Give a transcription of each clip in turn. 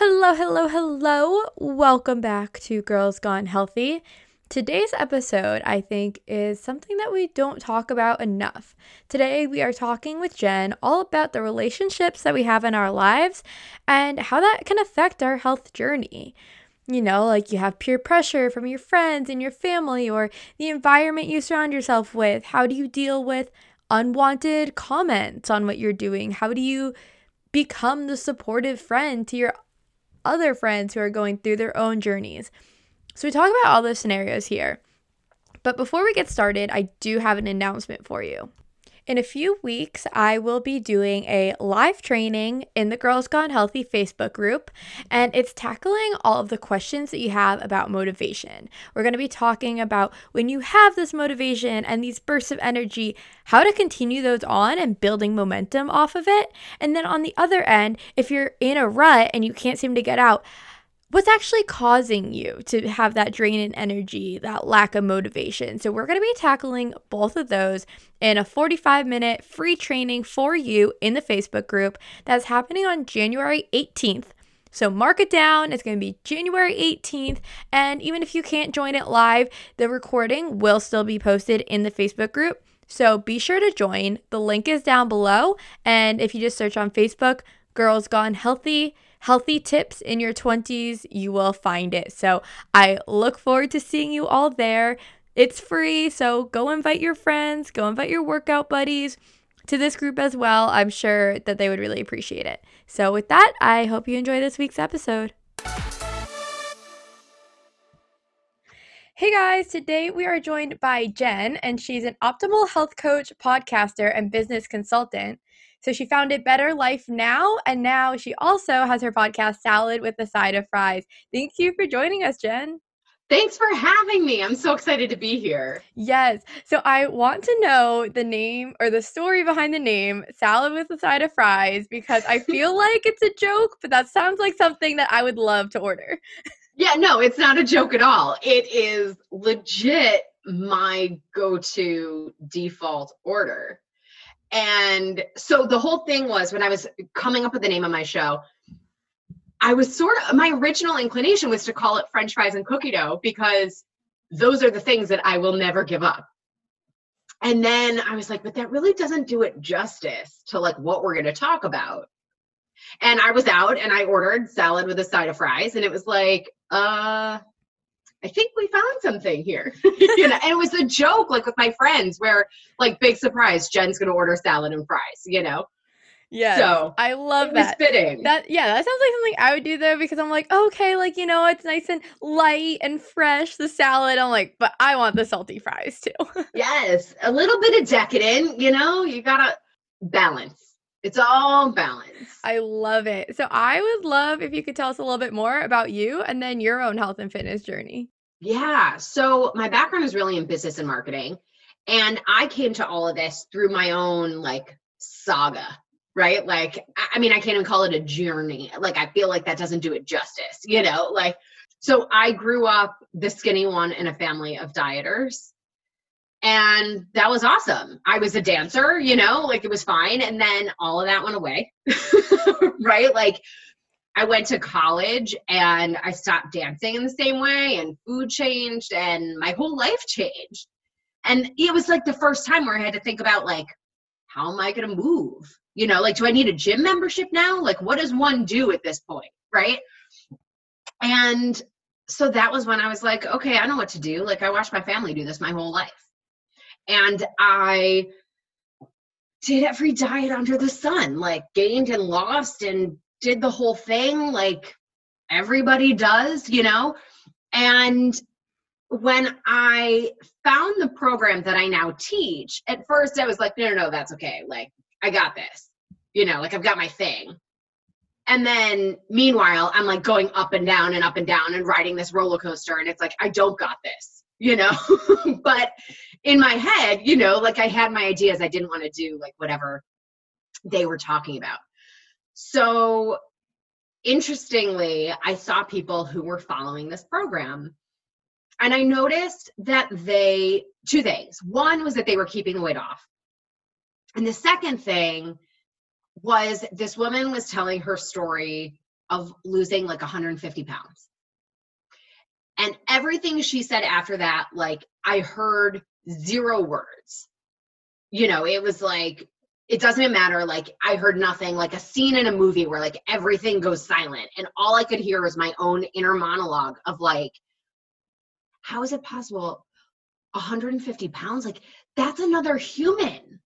Hello, hello, hello. Welcome back to Girls Gone Healthy. Today's episode, I think, is something that we don't talk about enough. Today, we are talking with Jenn all about the relationships that we have in our lives and how that can affect our health journey. You know, like you have peer pressure from your friends and your family or the environment you surround yourself with. How do you deal with unwanted comments on what you're doing? How do you become the supportive friend to your other friends who are going through their own journeys? So, we talk about all those scenarios here. But before we get started, I do have an announcement for you. In a few weeks, I will be doing a live training in the Girls Gone Healthy Facebook group, and it's tackling all of the questions that you have about motivation. We're going to be talking about when you have this motivation and these bursts of energy, how to continue those on and building momentum off of it. And then on the other end, if you're in a rut and you can't seem to get out, what's actually causing you to have that drain in energy, that lack of motivation. So, we're going to be tackling both of those in a 45 minute free training for you in the Facebook group that's happening on January 18th. So, mark it down. It's going to be January 18th. And even if you can't join it live, the recording will still be posted in the Facebook group. So, be sure to join. The link is down below. And if you just search on Facebook, Girls Gone Healthy, healthy tips in your 20s, you will find it. So I look forward to seeing you all there. It's free, so go invite your friends, go invite your workout buddies to this group as well. I'm sure that they would really appreciate it. So, with that, I hope you enjoy this week's episode. Hey guys, today we are joined by Jenn, and she's an optimal health coach, podcaster, and business consultant. So she founded Better Life Now, and now she also has her podcast, Salad with a Side of Fries. Thank you for joining us, Jenn. Thanks for having me. I'm so excited to be here. Yes. So I want to know the name or the story behind the name Salad with a Side of Fries because I feel like it's a joke, but that sounds like something that I would love to order. Yeah, no, it's not a joke at all. It is legit my go to default order. And so the whole thing was when I was coming up with the name of my show, I was sort of my original inclination was to call it French fries and cookie dough because those are the things that I will never give up. And then I was like, but that really doesn't do it justice to like what we're going to talk about. And I was out and I ordered salad with a side of fries and it was like, uh I think we found something here. you know, and it was a joke, like with my friends, where like big surprise, Jenn's gonna order salad and fries, you know. Yeah. So I love that. fitting. That yeah, that sounds like something I would do though, because I'm like, okay, like you know, it's nice and light and fresh, the salad. I'm like, but I want the salty fries too. yes. A little bit of decadent, you know, you gotta balance. It's all balance. I love it. So I would love if you could tell us a little bit more about you and then your own health and fitness journey. Yeah. So my background is really in business and marketing. And I came to all of this through my own like saga, right? Like, I mean, I can't even call it a journey. Like, I feel like that doesn't do it justice, you know? Like, so I grew up the skinny one in a family of dieters and that was awesome. I was a dancer, you know, like it was fine. And then all of that went away, right? Like I went to college and I stopped dancing in the same way, and food changed, and my whole life changed. And it was like the first time where I had to think about, like, how am I going to move? You know, like, do I need a gym membership now? Like, what does one do at this point? Right. And so that was when I was like, okay, I know what to do. Like, I watched my family do this my whole life and I did every diet under the sun, like gained and lost and did the whole thing like everybody does, you know? And when I found the program that I now teach, at first I was like, no, no, no, that's okay. Like, I got this, you know, like I've got my thing. And then meanwhile, I'm like going up and down and up and down and riding this roller coaster. And it's like, I don't got this, you know? but in my head, you know, like I had my ideas. I didn't want to do like whatever they were talking about. So interestingly, I saw people who were following this program. And I noticed that they, two things. One was that they were keeping the weight off. And the second thing was this woman was telling her story of losing like 150 pounds. And everything she said after that, like I heard zero words. You know, it was like, it doesn't matter. Like I heard nothing, like a scene in a movie where like everything goes silent. And all I could hear was my own inner monologue of like, how is it possible 150 pounds? Like that's another human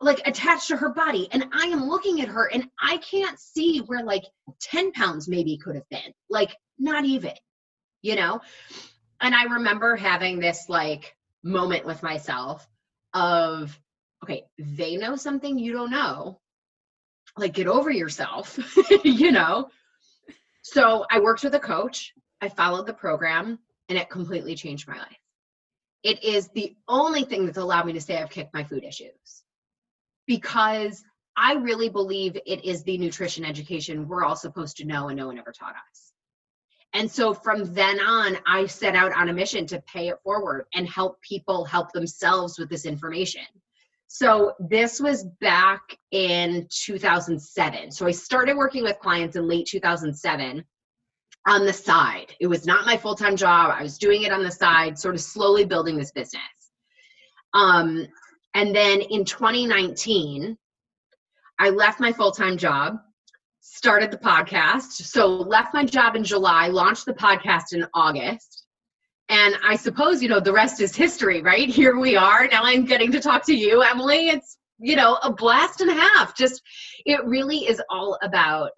like attached to her body and i am looking at her and i can't see where like 10 pounds maybe could have been like not even you know and i remember having this like moment with myself of okay they know something you don't know. Like get over yourself you know? So i worked with a coach i followed the program and it completely changed my life. It is the only thing that's allowed me to say I've kicked my food issues because I really believe it is the nutrition education we're all supposed to know and no one ever taught us. And so from then on, I set out on a mission to pay it forward and help people help themselves with this information. So this was back in 2007. So I started working with clients in late 2007 on the side. It was not my full time job. I was doing it on the side, sort of slowly building this business. Um, and then in 2019, I left my full time job, started the podcast. So, left my job in July, launched the podcast in August. And I suppose, you know, the rest is history, right? Here we are. Now I'm getting to talk to you, Emily. It's, you know, a blast and a half. Just, it really is all about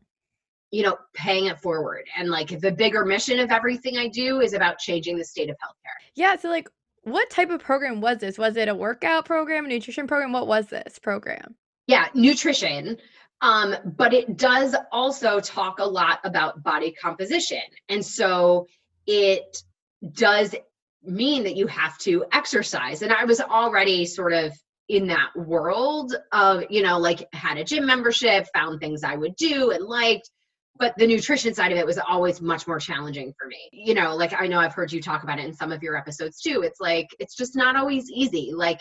you know, paying it forward. And like the bigger mission of everything I do is about changing the state of healthcare. Yeah. So, like, what type of program was this? Was it a workout program, nutrition program? What was this program? Yeah, nutrition. Um, but it does also talk a lot about body composition. And so it does mean that you have to exercise. And I was already sort of in that world of, you know, like had a gym membership, found things I would do and liked but the nutrition side of it was always much more challenging for me you know like i know i've heard you talk about it in some of your episodes too it's like it's just not always easy like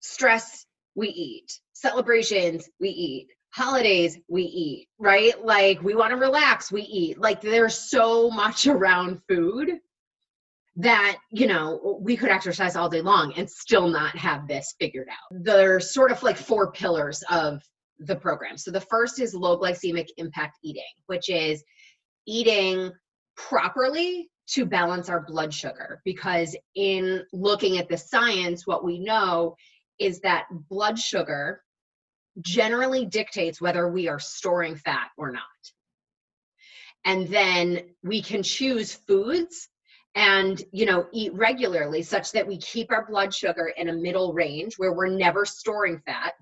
stress we eat. Celebrations we eat. Holidays we eat right? Like we want to relax we eat. Like there's so much around food that you know we could exercise all day long and still not have this figured out. There's sort of like four pillars of the program. So the first is low glycemic impact eating, which is eating properly to balance our blood sugar. Because in looking at the science what we know is that blood sugar generally dictates whether we are storing fat or not. And then we can choose foods and you know eat regularly such that we keep our blood sugar in a middle range where we're never storing fat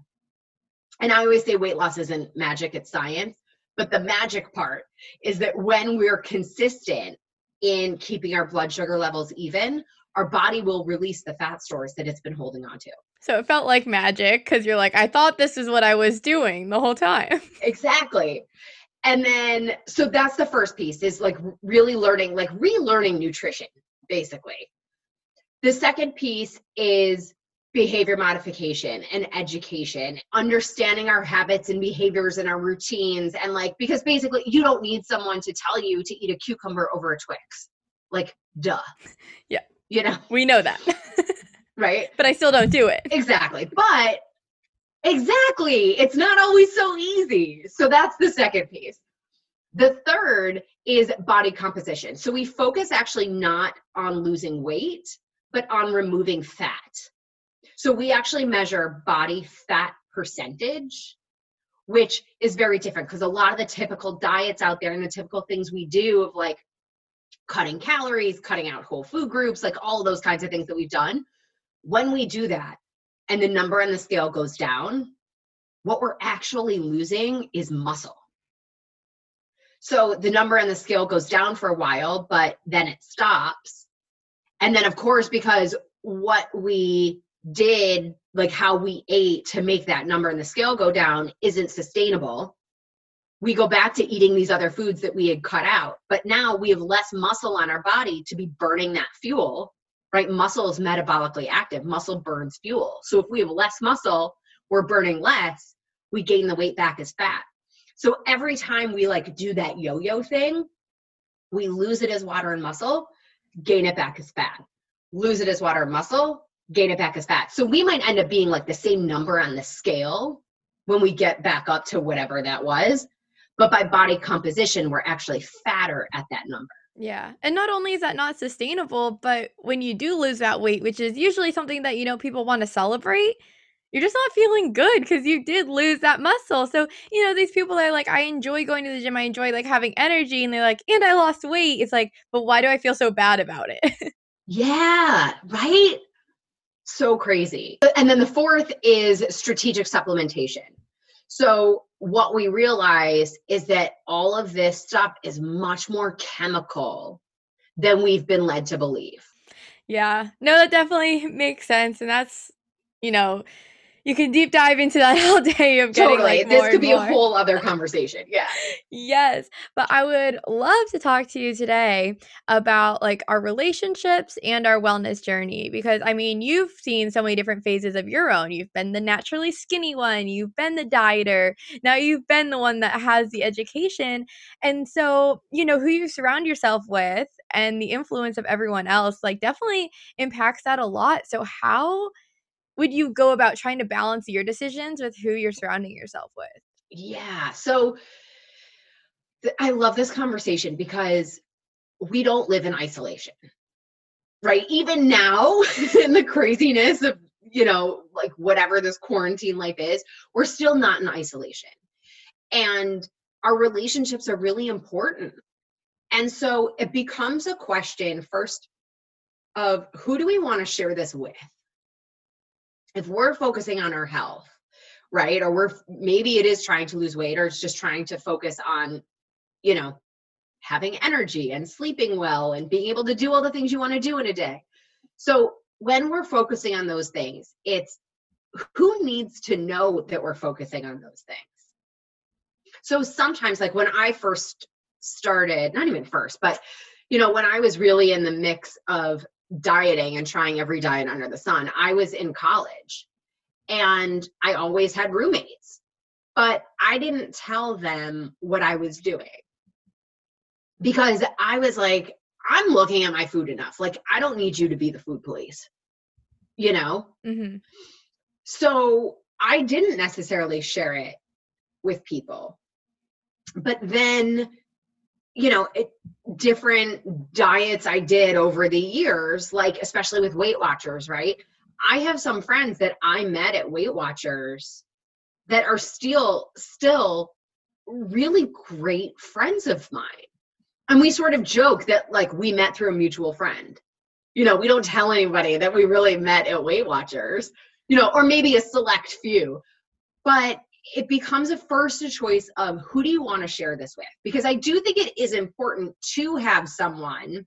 and I always say weight loss isn't magic, it's science. But the magic part is that when we're consistent in keeping our blood sugar levels even, our body will release the fat stores that it's been holding on to. So it felt like magic because you're like, I thought this is what I was doing the whole time. exactly. And then, so that's the first piece is like really learning, like relearning nutrition, basically. The second piece is behavior modification and education, understanding our habits and behaviors and our routines. And like, because basically, you don't need someone to tell you to eat a cucumber over a Twix. Like, duh. Yeah. You know, we know that. right. But I still don't do it. Exactly. But exactly, it's not always so easy. So that's the second piece. The third is body composition. So we focus actually not on losing weight, but on removing fat. So we actually measure body fat percentage, which is very different because a lot of the typical diets out there and the typical things we do of like cutting calories, cutting out whole food groups, like all those kinds of things that we've done. When we do that and the number on the scale goes down, what we're actually losing is muscle. So the number on the scale goes down for a while, but then it stops. And then, of course, because what we did like how we ate to make that number in the scale go down isn't sustainable we go back to eating these other foods that we had cut out but now we have less muscle on our body to be burning that fuel right muscle is metabolically active muscle burns fuel so if we have less muscle we're burning less we gain the weight back as fat So every time we like do that yo yo thing, we lose it as water and muscle, gain it back as fat. Lose it as water and muscle, gain it back as fat. So we might end up being like the same number on the scale when we get back up to whatever that was. But by body composition, we're actually fatter at that number. Yeah. And not only is that not sustainable, but when you do lose that weight, which is usually something that, you know, people want to celebrate, you're just not feeling good because you did lose that muscle. So, you know, these people are like, I enjoy going to the gym, I enjoy like having energy, and they're like, and I lost weight. It's like, but why do I feel so bad about it? yeah, right? So crazy. And then the fourth is strategic supplementation. So, what we realize is that all of this stuff is much more chemical than we've been led to believe. Yeah, no, that definitely makes sense. And that's, you know, you can deep dive into that all day of getting totally. like this could be more. a whole other conversation. Yeah. Yes. But i would love to talk to you today about like our relationships and our wellness journey because i mean you've seen so many different phases of your own. You've been the naturally skinny one. You've been the dieter. Now you've been the one that has the education. And so you know who you surround yourself with and the influence of everyone else like definitely impacts that a lot. So how would you go about trying to balance your decisions with who you're surrounding yourself with? Yeah. So th- I love this conversation because we don't live in isolation. Right? Even now in the craziness of, you know, like whatever this quarantine life is, we're still not in isolation. And our relationships are really important. And so it becomes a question first of who do we want to share this with? If we're focusing on our health, right? Or we're maybe it is trying to lose weight or it's just trying to focus on, you know, having energy and sleeping well and being able to do all the things you want to do in a day. So when we're focusing on those things, it's who needs to know that we're focusing on those things. So sometimes, like when I first started, not even first, but you know, when I was really in the mix of dieting and trying every diet under the sun. I was in college and I always had roommates, but I didn't tell them what I was doing because I was like, I'm looking at my food enough. Like, I don't need you to be the food police, you know? Mm-hmm. So I didn't necessarily share it with people. But then you know it, different diets i did over the years like especially with weight watchers right? I have some friends that i met at weight watchers that are still still really great friends of mine. And we sort of joke that like we met through a mutual friend. You know we don't tell anybody that we really met at weight watchers you know or maybe a select few. But it becomes a first choice of who do you want to share this with? Because I do think it is important to have someone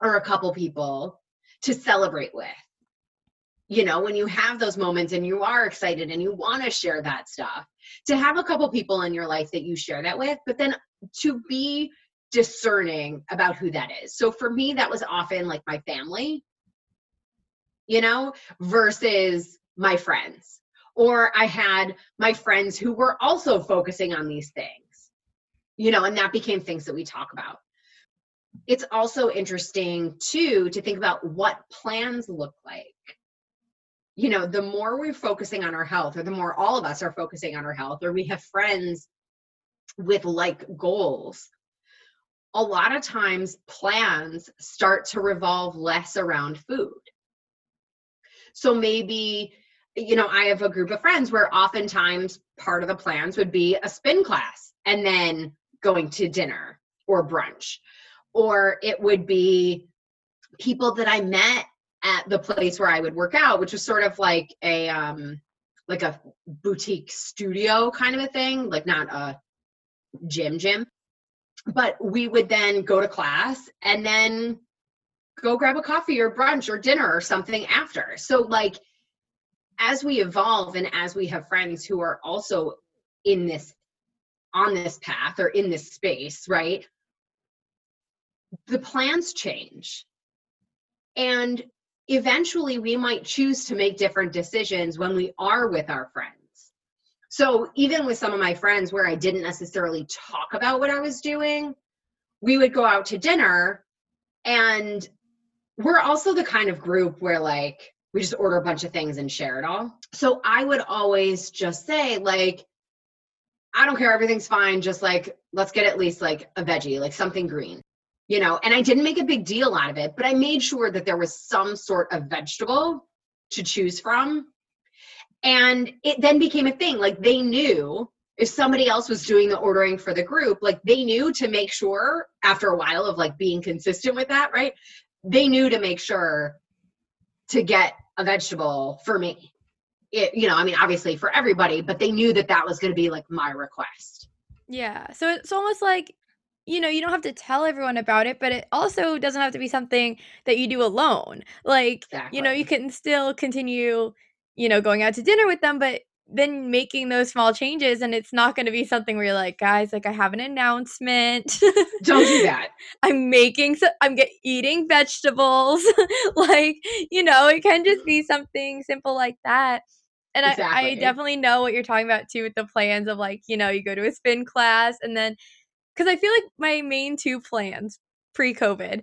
or a couple people to celebrate with. You know, when you have those moments and you are excited and you want to share that stuff, to have a couple people in your life that you share that with, but then to be discerning about who that is. So for me, that was often like my family, you know, versus my friends or I had my friends who were also focusing on these things, you know, and that became things that we talk about. It's also interesting too to think about what plans look like. You know, the more we're focusing on our health, or the more all of us are focusing on our health, or we have friends with like goals, a lot of times plans start to revolve less around food. So maybe you know, I have a group of friends where oftentimes part of the plans would be a spin class and then going to dinner or brunch. Or it would be people that I met at the place where I would work out, which was sort of like a um like a boutique studio kind of a thing, like not a gym gym. But we would then go to class and then go grab a coffee or brunch or dinner or something after. So like as we evolve and as we have friends who are also in this on this path or in this space right? The plans change. And eventually we might choose to make different decisions when we are with our friends. So even with some of my friends where I didn't necessarily talk about what I was doing, we would go out to dinner and we're also the kind of group where like we just order a bunch of things and share it all. So I would always just say like I don't care everything's fine just like let's get at least like a veggie, like something green. You know, and I didn't make a big deal out of it, but I made sure that there was some sort of vegetable to choose from. And it then became a thing. Like they knew if somebody else was doing the ordering for the group, like they knew to make sure after a while of like being consistent with that, right? They knew to make sure to get a vegetable for me. It, you know, I mean, obviously for everybody, but they knew that that was going to be like my request. Yeah. So it's almost like, you know, you don't have to tell everyone about it, but it also doesn't have to be something that you do alone. Like, exactly. you know, you can still continue, you know, going out to dinner with them, but then making those small changes and it's not going to be something where you're like guys like i have an announcement. Don't do that. I'm making so i'm get, eating vegetables. Like you know it can just be mm. something simple like that. And exactly. I, I definitely know what you're talking about too with the plans of like you know you go to a spin class and then because i feel like my main two plans pre-covid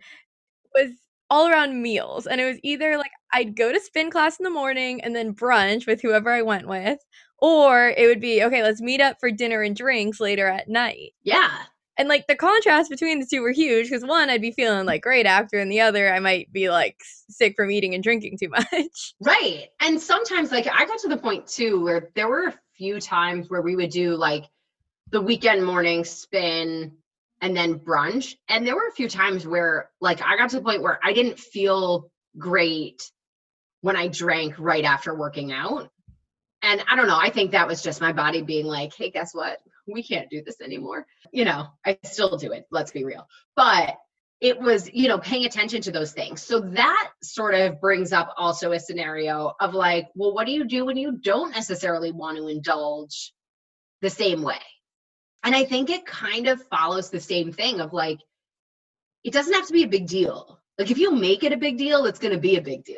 was all around meals and it was either like I'd go to spin class in the morning and then brunch with whoever I went with or it would be okay let's meet up for dinner and drinks later at night. Yeah. And like the contrast between the two were huge because one I'd be feeling like great after and the other I might be like sick from eating and drinking too much. Right. And sometimes like I got to the point too where there were a few times where we would do like the weekend morning spin and then brunch. And there were a few times where, like, I got to the point where I didn't feel great when I drank right after working out. And I don't know, I think that was just my body being like, hey, guess what? We can't do this anymore. You know, I still do it, let's be real. But it was, you know, paying attention to those things. So that sort of brings up also a scenario of like, well, what do you do when you don't necessarily want to indulge the same way? And I think it kind of follows the same thing of like, it doesn't have to be a big deal. Like, if you make it a big deal, it's going to be a big deal.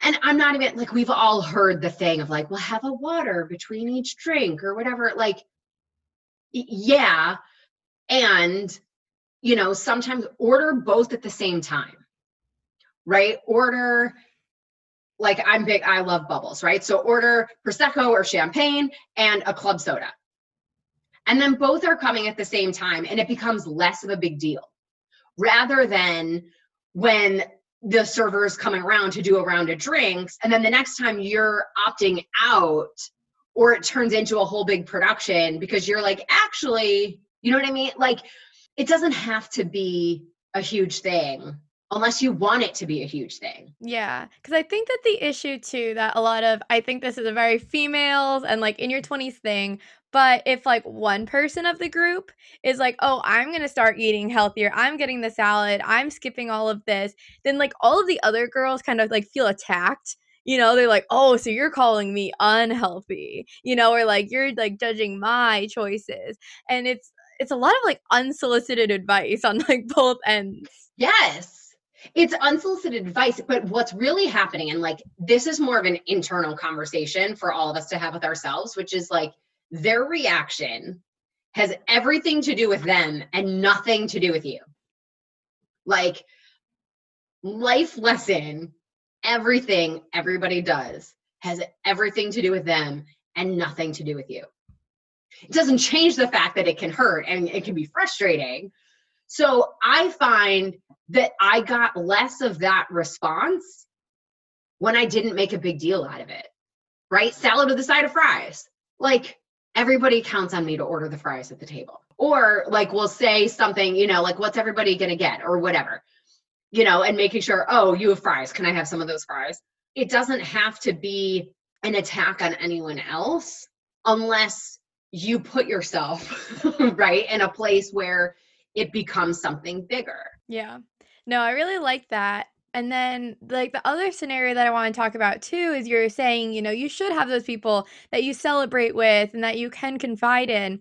And I'm not even like, we've all heard the thing of like, well, have a water between each drink or whatever. Like, yeah. And, you know, sometimes order both at the same time, right? Order like I'm big, I love bubbles, right? So order Prosecco or champagne and a club soda and then both are coming at the same time and it becomes less of a big deal rather than when the server is coming around to do a round of drinks and then the next time you're opting out or it turns into a whole big production because you're like actually you know what i mean? Like it doesn't have to be a huge thing unless you want it to be a huge thing. Yeah, because I think that the issue too that a lot of I think this is a very females and like in your 20s thing, but if like one person of the group is like, oh, I'm going to start eating healthier, I'm getting the salad, I'm skipping all of this, then like all of the other girls kind of like feel attacked. You know, they're like, oh, so you're calling me unhealthy, you know, or like you're like judging my choices. And it's, it's a lot of like unsolicited advice on like both ends. Yes it's unsolicited advice but what's really happening and like this is more of an internal conversation for all of us to have with ourselves which is like their reaction has everything to do with them and nothing to do with you. Like, life lesson, everything everybody does has everything to do with them and nothing to do with you. It doesn't change the fact that it can hurt and it can be frustrating. So I find that I got less of that response when I didn't make a big deal out of it, right? Salad with a side of fries. Like, everybody counts on me to order the fries at the table. Or like we'll say something, you know, like what's everybody gonna get or whatever, you know, and making sure, oh, you have fries. Can I have some of those fries? It doesn't have to be an attack on anyone else unless you put yourself right in a place where it becomes something bigger. Yeah. No, I really like that. And then, like, the other scenario that I want to talk about too is you're saying, you know, you should have those people that you celebrate with and that you can confide in.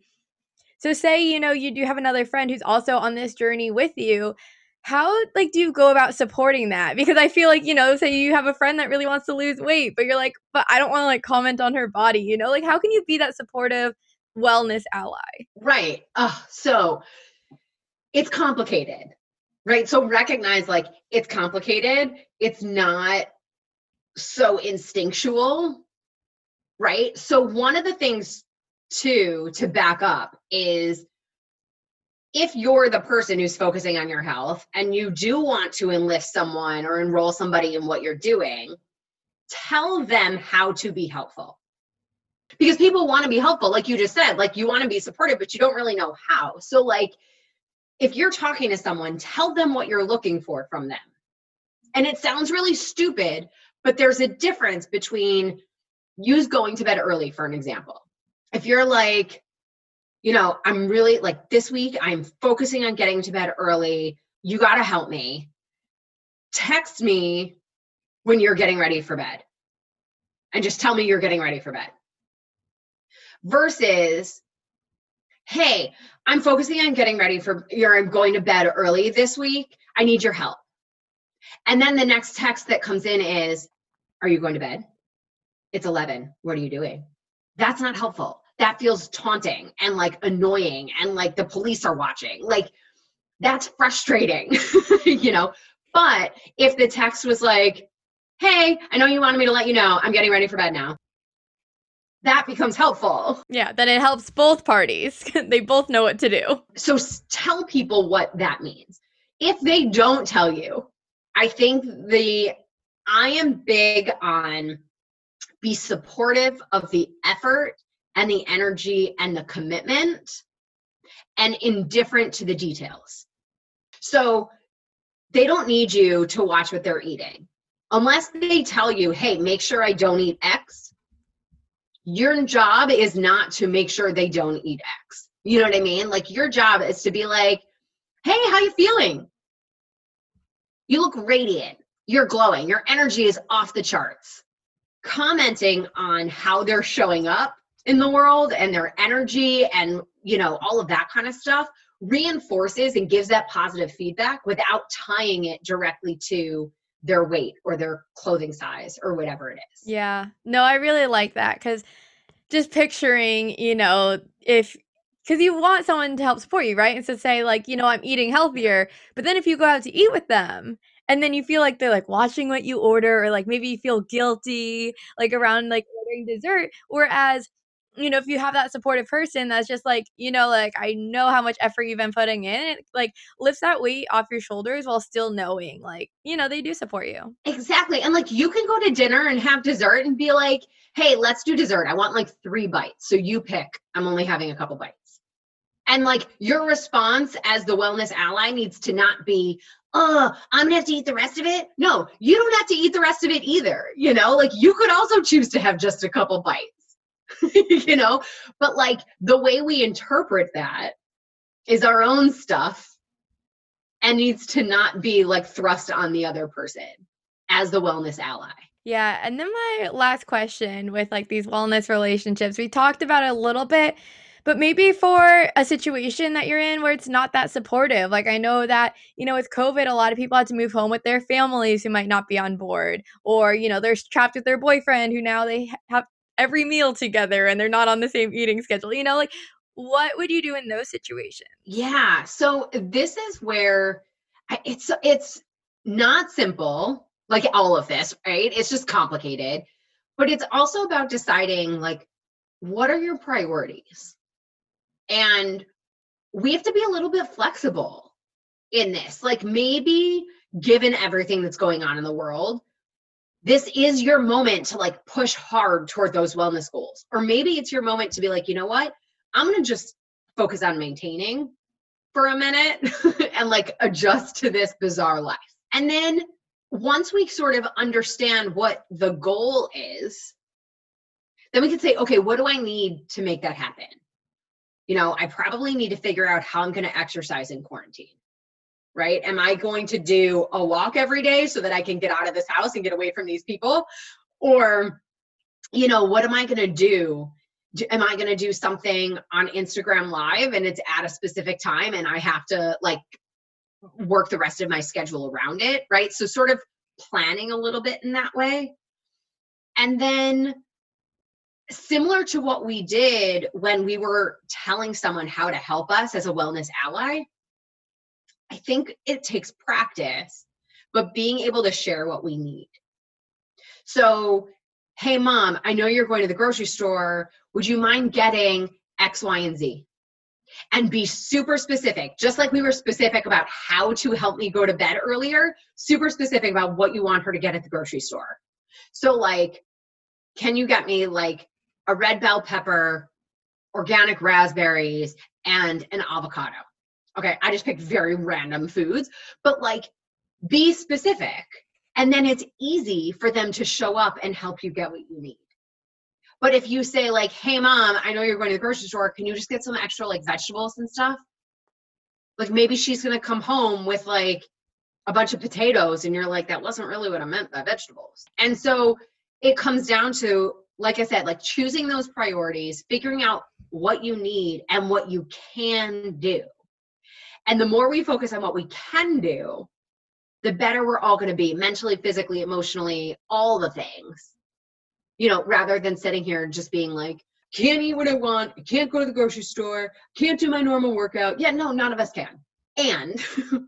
So, say, you know, you do have another friend who's also on this journey with you. how like do you go about supporting that because i feel like you know say you have a friend that really wants to lose weight but you're like but i don't want to like comment on her body you know like how can you be that supportive wellness ally right uh, so it's complicated right so recognize like it's complicated it's not so instinctual right so one of the things too to back up is if you're the person who's focusing on your health and you do want to enlist someone or enroll somebody in what you're doing, tell them how to be helpful. Because people want to be helpful, like you just said, like you want to be supportive, but you don't really know how. So, like, if you're talking to someone, tell them what you're looking for from them. And it sounds really stupid, but there's a difference between use going to bed early, for an example. If you're like, you know, I'm really like this week, I'm focusing on getting to bed early. You got to help me. Text me when you're getting ready for bed and just tell me you're getting ready for bed. Versus, hey, I'm focusing on getting ready for you're going to bed early this week. I need your help. And then the next text that comes in is, Are you going to bed? It's 11. What are you doing? That's not helpful that feels taunting and like annoying and like the police are watching. Like that's frustrating, you know. But if the text was like, hey, I know you wanted me to let you know, I'm getting ready for bed now. That becomes helpful. Yeah, then it helps both parties. they both know what to do. So tell people what that means. If they don't tell you, I think the I am big on be supportive of the effort and the energy and the commitment and indifferent to the details. So they don't need you to watch what they're eating. Unless they tell you, hey, make sure I don't eat X, your job is not to make sure they don't eat X. You know what I mean? Like your job is to be like, hey, how you feeling? You look radiant. You're glowing. Your energy is off the charts. Commenting on how they're showing up in the world and their energy and you know all of that kind of stuff reinforces and gives that positive feedback without tying it directly to their weight or their clothing size or whatever it is. Yeah. No, I really like that cuz just picturing, you know, if because you want someone to help support you, right? And so say like, you know, I'm eating healthier, but then if you go out to eat with them and then you feel like they're like watching what you order or like maybe you feel guilty like around like ordering dessert whereas you know, if you have that supportive person that's just like, you know, like I know how much effort you've been putting in, it like lifts that weight off your shoulders while still knowing, like, you know, they do support you. Exactly. And like you can go to dinner and have dessert and be like, hey, let's do dessert. I want like three bites. So you pick. I'm only having a couple bites. And like your response as the wellness ally needs to not be, oh, I'm gonna have to eat the rest of it. No, you don't have to eat the rest of it either. You know, like you could also choose to have just a couple bites. you know? But like the way we interpret that is our own stuff and needs to not be like thrust on the other person as the wellness ally. Yeah and then my last question with like these wellness relationships we talked about a little bit but maybe for a situation that you're in where it's not that supportive like i know that you know with covid a lot of people had to move home with their families who might not be on board or you know they're trapped with their boyfriend who now they have every meal together and they're not on the same eating schedule. You know, like what would you do in those situations? Yeah. So uh, this is where it's it's not simple like all of this, right? It's just complicated. But it's also about deciding like what are your priorities? And we have to be a little bit flexible in this. Like maybe given everything that's going on in the world, this is your moment to like push hard toward those wellness goals. Or maybe it's your moment to be like, you know what? I'm going to just focus on maintaining for a minute and like adjust to this bizarre life. And then once we sort of understand what the goal is, then we can say, okay, what do I need to make that happen? You know, I probably need to figure out how I'm going to exercise in quarantine right? Am I going to do a walk every day so that I can get out of this house and get away from these people? Or, you know, what am I going to do? Am I going to do something on Instagram Live and it's at a specific time and I have to like work the rest of my schedule around it, right? So sort of planning a little bit in that way. And then similar to what we did when we were telling someone how to help us as a wellness ally, I think it takes practice, but being able to share what we need. So, hey, mom, I know you're going to the grocery store. Would you mind getting X, Y, and Z? And be super specific, just like we were specific about how to help me go to bed earlier, super specific about what you want her to get at the grocery store. So, like, can you get me like a red bell pepper, organic raspberries, and an avocado? Okay, I just picked very random foods, but like be specific. And then it's easy for them to show up and help you get what you need. But if you say, like, hey, mom, I know you're going to the grocery store, can you just get some extra like vegetables and stuff? Like maybe she's going to come home with like a bunch of potatoes, and you're like, that wasn't really what I meant by vegetables. And so it comes down to, like I said, like choosing those priorities, figuring out what you need and what you can do. And the more we focus on what we can do, the better we're all going to be mentally, physically, emotionally, all the things. You know, rather than sitting here and just being like, can't eat what I want, can't go to the grocery store, can't do my normal workout. Yeah, no, none of us can. And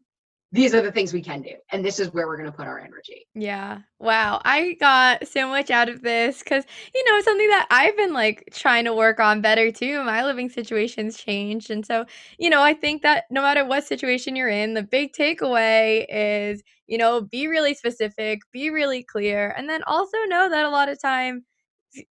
these are the things we can do and this is where we're going to put our energy. Yeah. Wow. I got so much out of this because you know something that i've been like trying to work on better too. My living situations changed and so you know i think that no matter what situation you're in the big takeaway is you know be really specific be really clear and then also know that a lot of time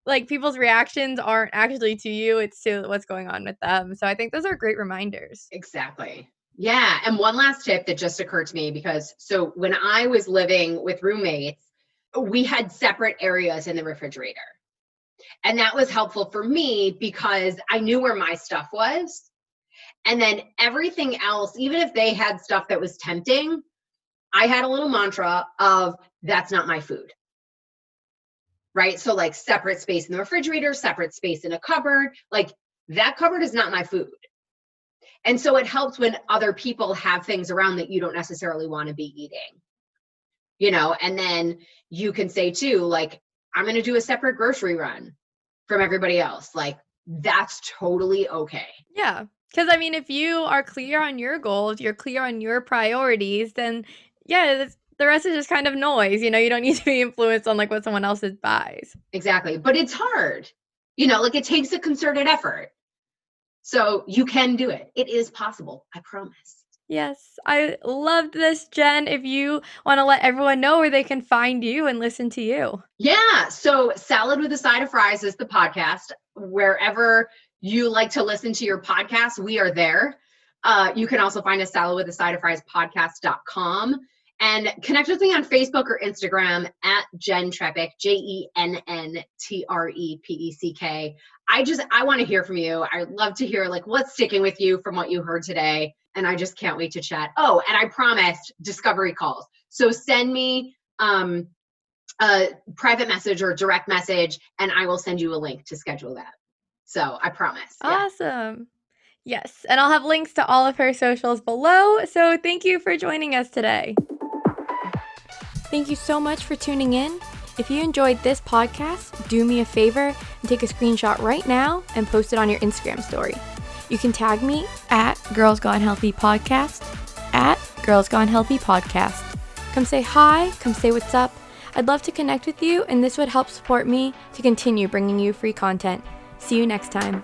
like people's reactions aren't actually to you it's to what's going on with them. So i think those are great reminders. Exactly yeah. And one last tip that just occurred to me because so when I was living with roommates, we had separate areas in the refrigerator. And that was helpful for me because I knew where my stuff was. And then everything else, even if they had stuff that was tempting, I had a little mantra of that's not my food. Right. So, like, separate space in the refrigerator, separate space in a cupboard. Like, that cupboard is not my food. And so it helps when other people have things around that you don't necessarily want to be eating. You know, and then you can say too, like, I'm going to do a separate grocery run from everybody else. Like, that's totally okay. Yeah. Because I mean, if you are clear on your goals, you're clear on your priorities, then yeah, the rest is just kind of noise. You know, you don't need to be influenced on like what someone else buys. Exactly. But it's hard. You know, like it takes a concerted effort. So you can do it. It is possible. I promise. Yes, I loved this, Jenn. If you want to let everyone know where they can find you and listen to you. Yeah. So, Salad with a Side of Fries is the podcast. Wherever you like to listen to your podcast, we are there. Uh, you can also find us salad with a side of fries podcast.com and connect with me on Facebook or Instagram at Jenn Trepeck, J E N N T R E P E C K. I just, I want to hear from you. I'd love to hear like what's sticking with you from what you heard today. And I just can't wait to chat. Oh, and I promised discovery calls. So send me um, a private message or direct message, and I will send you a link to schedule that. So I promise. Awesome. Yeah. Yes. And I'll have links to all of her socials below. So thank you for joining us today. Thank you so much for tuning in. If you enjoyed this podcast, do me a favor and take a screenshot right now and post it on your Instagram story. You can tag me at Girls Gone Healthy Podcast, at Girls Gone Healthy Podcast. Come say hi, come say what's up. I'd love to connect with you, and this would help support me to continue bringing you free content. See you next time.